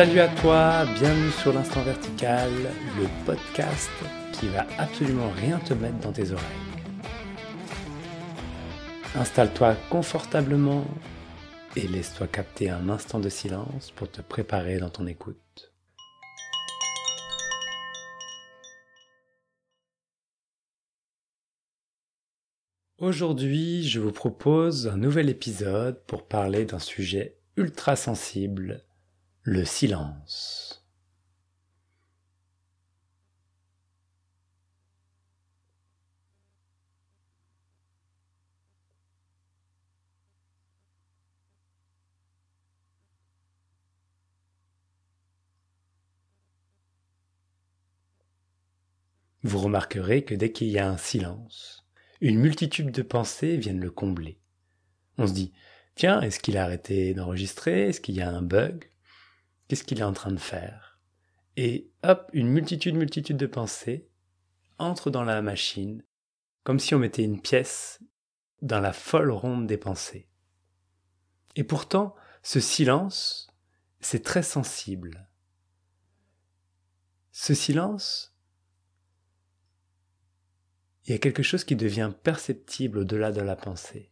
Salut à toi, bienvenue sur l'Instant Vertical, le podcast qui va absolument rien te mettre dans tes oreilles. Installe-toi confortablement et laisse-toi capter un instant de silence pour te préparer dans ton écoute. Aujourd'hui, je vous propose un nouvel épisode pour parler d'un sujet ultra sensible le silence. Vous remarquerez que dès qu'il y a un silence, une multitude de pensées viennent le combler. On se dit, tiens, est-ce qu'il a arrêté d'enregistrer? Est-ce qu'il y a un bug? Qu'est-ce qu'il est en train de faire? Et hop, une multitude, multitude de pensées entre dans la machine, comme si on mettait une pièce dans la folle ronde des pensées. Et pourtant, ce silence, c'est très sensible. Ce silence, il y a quelque chose qui devient perceptible au-delà de la pensée.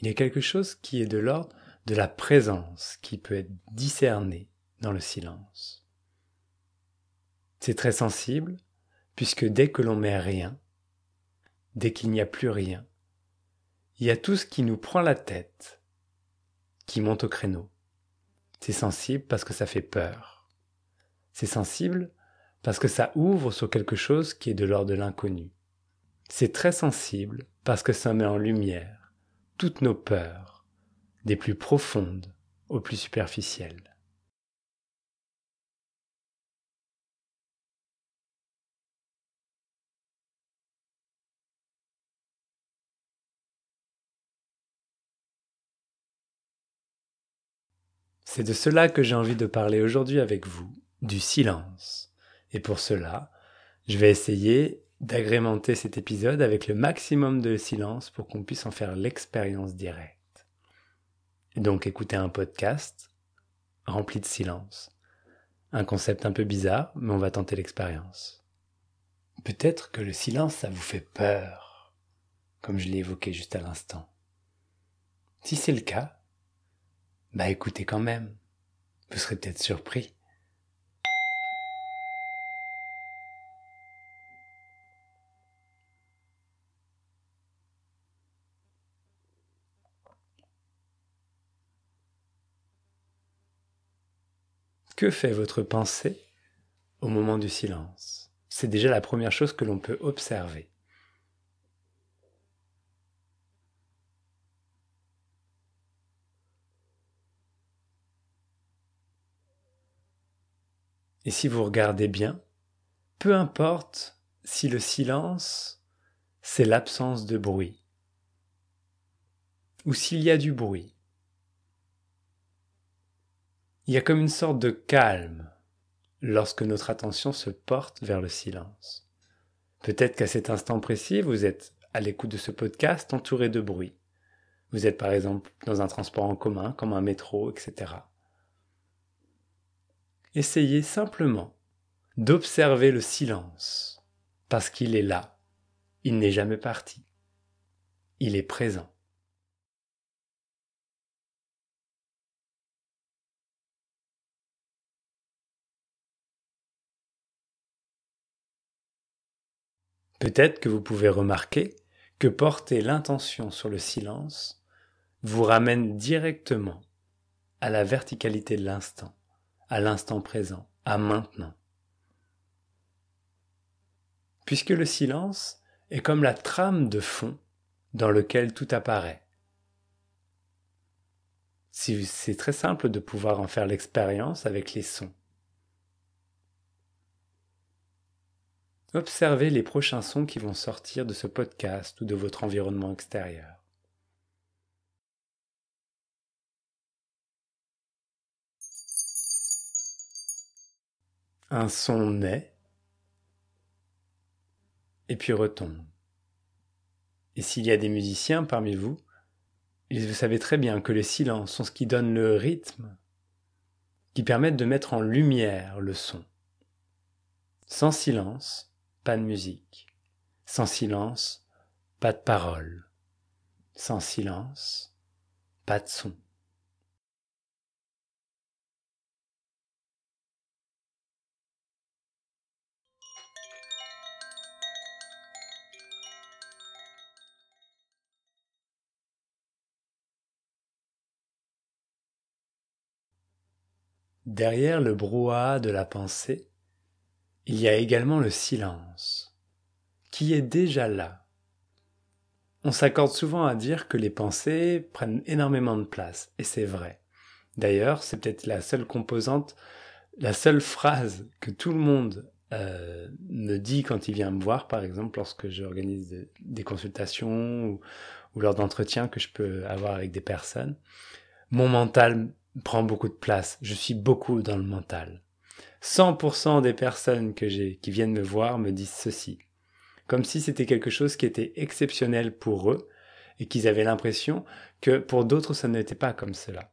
Il y a quelque chose qui est de l'ordre de la présence qui peut être discernée dans le silence. C'est très sensible, puisque dès que l'on met rien, dès qu'il n'y a plus rien, il y a tout ce qui nous prend la tête, qui monte au créneau. C'est sensible parce que ça fait peur. C'est sensible parce que ça ouvre sur quelque chose qui est de l'ordre de l'inconnu. C'est très sensible parce que ça met en lumière toutes nos peurs, des plus profondes aux plus superficielles. C'est de cela que j'ai envie de parler aujourd'hui avec vous, du silence. Et pour cela, je vais essayer d'agrémenter cet épisode avec le maximum de silence pour qu'on puisse en faire l'expérience directe. Donc écouter un podcast rempli de silence. Un concept un peu bizarre, mais on va tenter l'expérience. Peut-être que le silence, ça vous fait peur, comme je l'ai évoqué juste à l'instant. Si c'est le cas, bah écoutez quand même. Vous serez peut-être surpris. Que fait votre pensée au moment du silence? C'est déjà la première chose que l'on peut observer. Et si vous regardez bien, peu importe si le silence, c'est l'absence de bruit, ou s'il y a du bruit, il y a comme une sorte de calme lorsque notre attention se porte vers le silence. Peut-être qu'à cet instant précis, vous êtes à l'écoute de ce podcast entouré de bruit. Vous êtes par exemple dans un transport en commun, comme un métro, etc. Essayez simplement d'observer le silence, parce qu'il est là, il n'est jamais parti, il est présent. Peut-être que vous pouvez remarquer que porter l'intention sur le silence vous ramène directement à la verticalité de l'instant, à l'instant présent, à maintenant. Puisque le silence est comme la trame de fond dans lequel tout apparaît. C'est très simple de pouvoir en faire l'expérience avec les sons. Observez les prochains sons qui vont sortir de ce podcast ou de votre environnement extérieur. Un son naît et puis retombe. Et s'il y a des musiciens parmi vous, vous savez très bien que les silences sont ce qui donne le rythme qui permettent de mettre en lumière le son. Sans silence, pas de musique. Sans silence, pas de parole. Sans silence, pas de son. Derrière le brouhaha de la pensée, il y a également le silence, qui est déjà là. On s'accorde souvent à dire que les pensées prennent énormément de place, et c'est vrai. D'ailleurs, c'est peut-être la seule composante, la seule phrase que tout le monde euh, me dit quand il vient me voir, par exemple, lorsque j'organise des consultations ou, ou lors d'entretiens que je peux avoir avec des personnes. Mon mental prend beaucoup de place. Je suis beaucoup dans le mental. 100% des personnes que j'ai, qui viennent me voir me disent ceci. Comme si c'était quelque chose qui était exceptionnel pour eux et qu'ils avaient l'impression que pour d'autres ça n'était pas comme cela.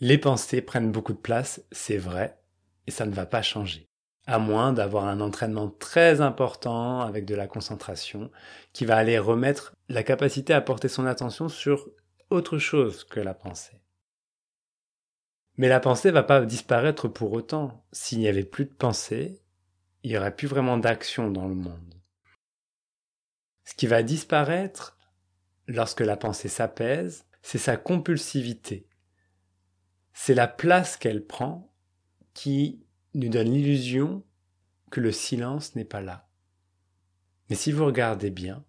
Les pensées prennent beaucoup de place, c'est vrai, et ça ne va pas changer. À moins d'avoir un entraînement très important avec de la concentration qui va aller remettre la capacité à porter son attention sur autre chose que la pensée. Mais la pensée va pas disparaître pour autant. S'il n'y avait plus de pensée, il n'y aurait plus vraiment d'action dans le monde. Ce qui va disparaître lorsque la pensée s'apaise, c'est sa compulsivité. C'est la place qu'elle prend qui nous donne l'illusion que le silence n'est pas là. Mais si vous regardez bien,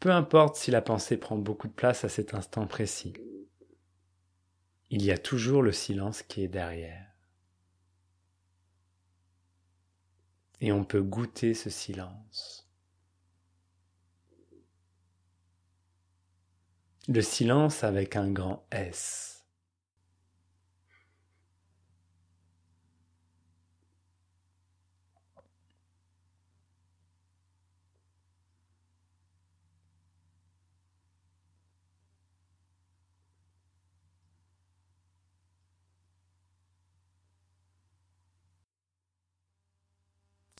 peu importe si la pensée prend beaucoup de place à cet instant précis, il y a toujours le silence qui est derrière. Et on peut goûter ce silence. Le silence avec un grand S.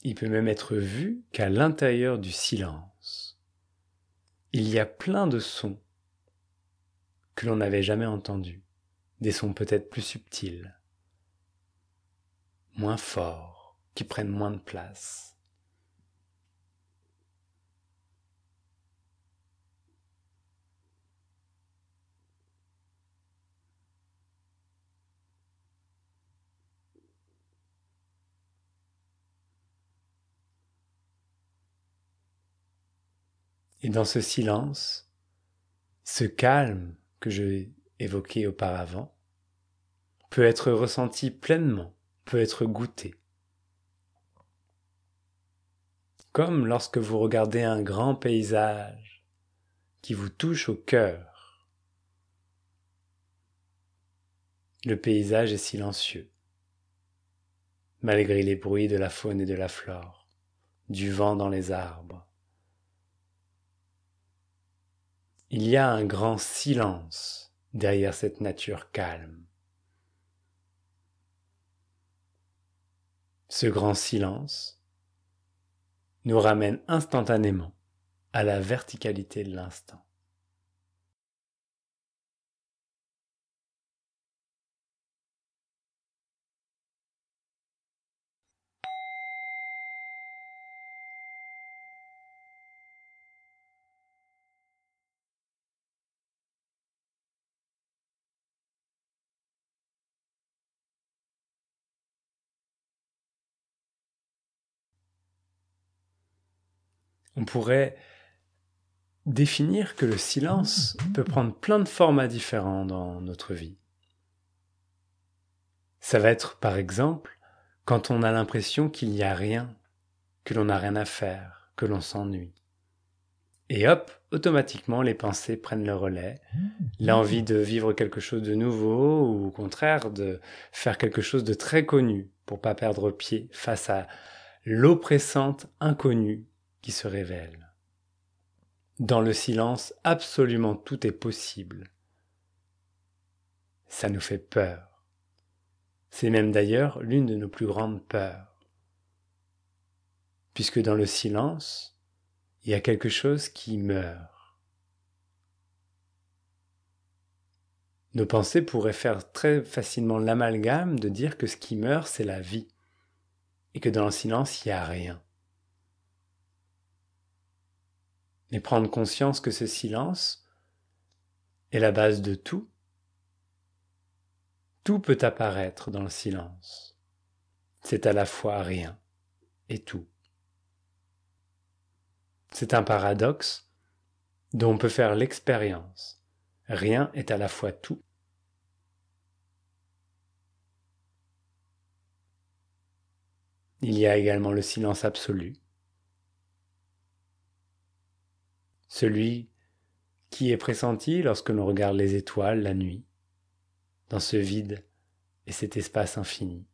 Il peut même être vu qu'à l'intérieur du silence, il y a plein de sons que l'on n'avait jamais entendus, des sons peut-être plus subtils, moins forts, qui prennent moins de place. Et dans ce silence, ce calme que je évoqué auparavant peut être ressenti pleinement, peut être goûté. Comme lorsque vous regardez un grand paysage qui vous touche au cœur. Le paysage est silencieux, malgré les bruits de la faune et de la flore, du vent dans les arbres Il y a un grand silence derrière cette nature calme. Ce grand silence nous ramène instantanément à la verticalité de l'instant. On pourrait définir que le silence peut prendre plein de formats différents dans notre vie. Ça va être, par exemple, quand on a l'impression qu'il n'y a rien, que l'on n'a rien à faire, que l'on s'ennuie. Et hop, automatiquement, les pensées prennent le relais. L'envie de vivre quelque chose de nouveau ou au contraire de faire quelque chose de très connu pour pas perdre pied face à l'oppressante inconnue qui se révèle. Dans le silence, absolument tout est possible. Ça nous fait peur. C'est même d'ailleurs l'une de nos plus grandes peurs. Puisque dans le silence, il y a quelque chose qui meurt. Nos pensées pourraient faire très facilement l'amalgame de dire que ce qui meurt, c'est la vie, et que dans le silence, il n'y a rien. Mais prendre conscience que ce silence est la base de tout, tout peut apparaître dans le silence. C'est à la fois rien et tout. C'est un paradoxe dont on peut faire l'expérience. Rien est à la fois tout. Il y a également le silence absolu, celui qui est pressenti lorsque l'on regarde les étoiles la nuit, dans ce vide et cet espace infini.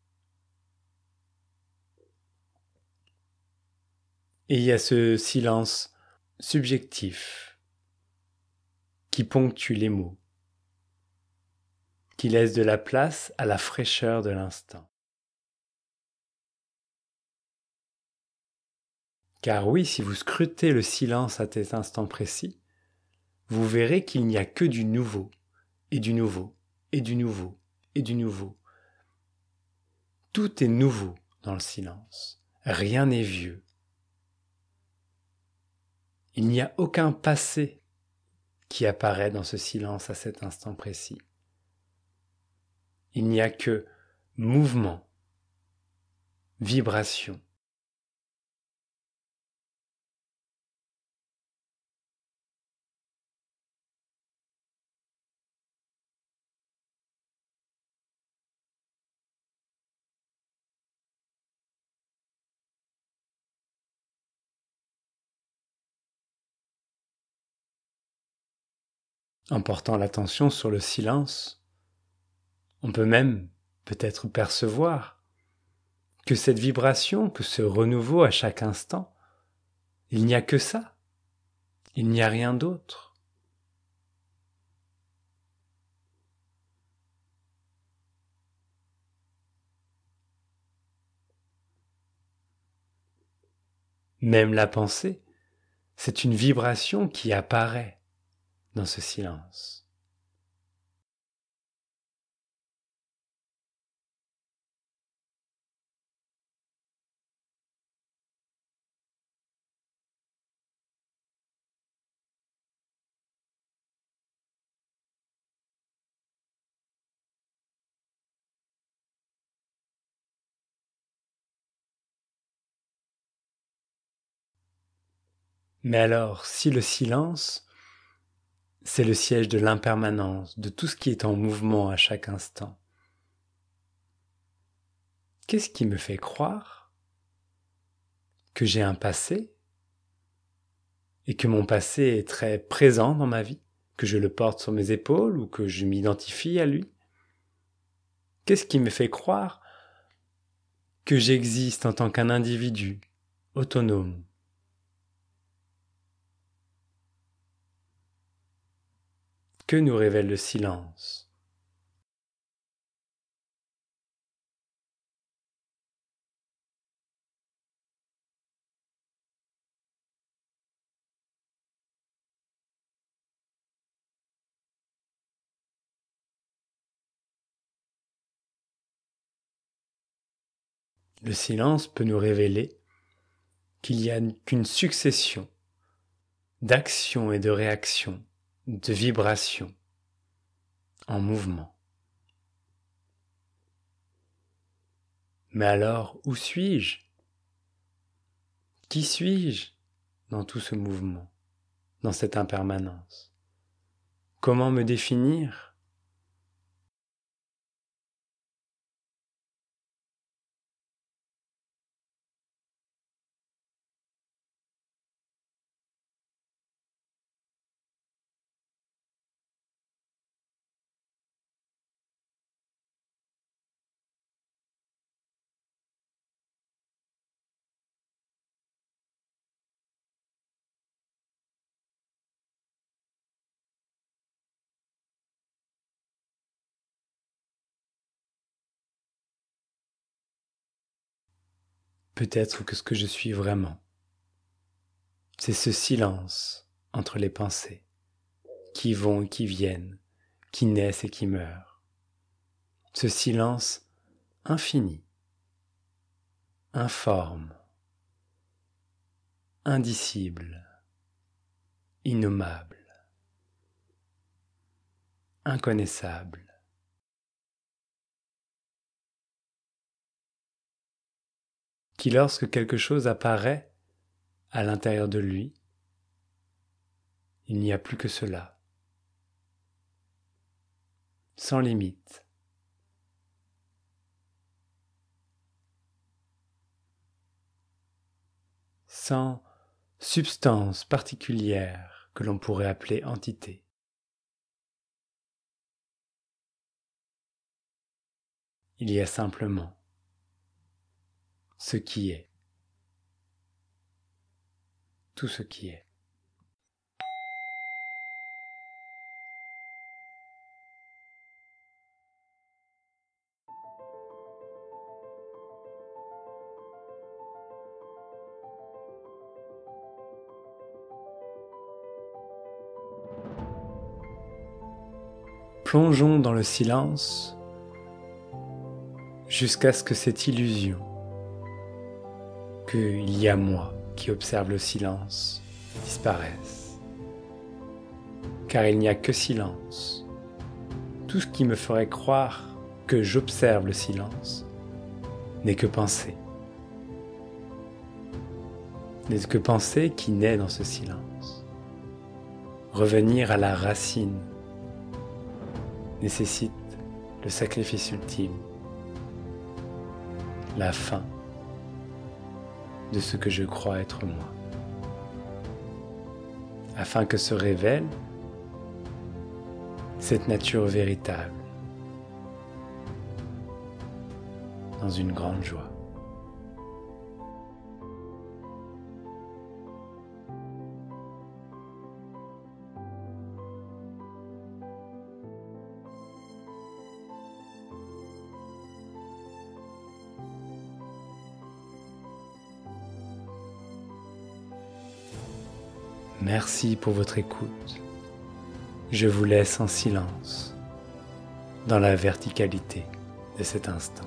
Et il y a ce silence subjectif qui ponctue les mots, qui laisse de la place à la fraîcheur de l'instant. Car oui, si vous scrutez le silence à cet instant précis, vous verrez qu'il n'y a que du nouveau, et du nouveau, et du nouveau, et du nouveau. Tout est nouveau dans le silence. Rien n'est vieux. Il n'y a aucun passé qui apparaît dans ce silence à cet instant précis. Il n'y a que mouvement, vibration, en portant l'attention sur le silence, on peut même peut-être percevoir que cette vibration, que ce renouveau à chaque instant, il n'y a que ça, il n'y a rien d'autre. Même la pensée, c'est une vibration qui apparaît dans ce silence. Mais alors, si le silence c'est le siège de l'impermanence, de tout ce qui est en mouvement à chaque instant. Qu'est-ce qui me fait croire que j'ai un passé et que mon passé est très présent dans ma vie, que je le porte sur mes épaules ou que je m'identifie à lui? Qu'est-ce qui me fait croire que j'existe en tant qu'un individu autonome Que nous révèle le silence. Le silence peut nous révéler qu'il n'y a qu'une succession d'actions et de réactions de vibration en mouvement. Mais alors, où suis-je? Qui suis-je dans tout ce mouvement, dans cette impermanence? Comment me définir? Peut-être que ce que je suis vraiment. C'est ce silence entre les pensées, qui vont et qui viennent, qui naissent et qui meurent. Ce silence infini, informe, indicible, innommable, inconnaissable. Qui lorsque quelque chose apparaît à l'intérieur de lui, il n'y a plus que cela, sans limite. sans substance particulière que l'on pourrait appeler entité. Il y a simplement ce qui est, tout ce qui est. Plongeons dans le silence jusqu'à ce que cette illusion qu'il y a moi qui observe le silence disparaisse. Car il n'y a que silence. Tout ce qui me ferait croire que j'observe le silence n'est que pensée. N'est que pensée qui naît dans ce silence? Revenir à la racine nécessite le sacrifice ultime, la fin de ce que je crois être moi, afin que se révèle cette nature véritable dans une grande joie. Merci pour votre écoute. Je vous laisse en silence dans la verticalité de cet instant.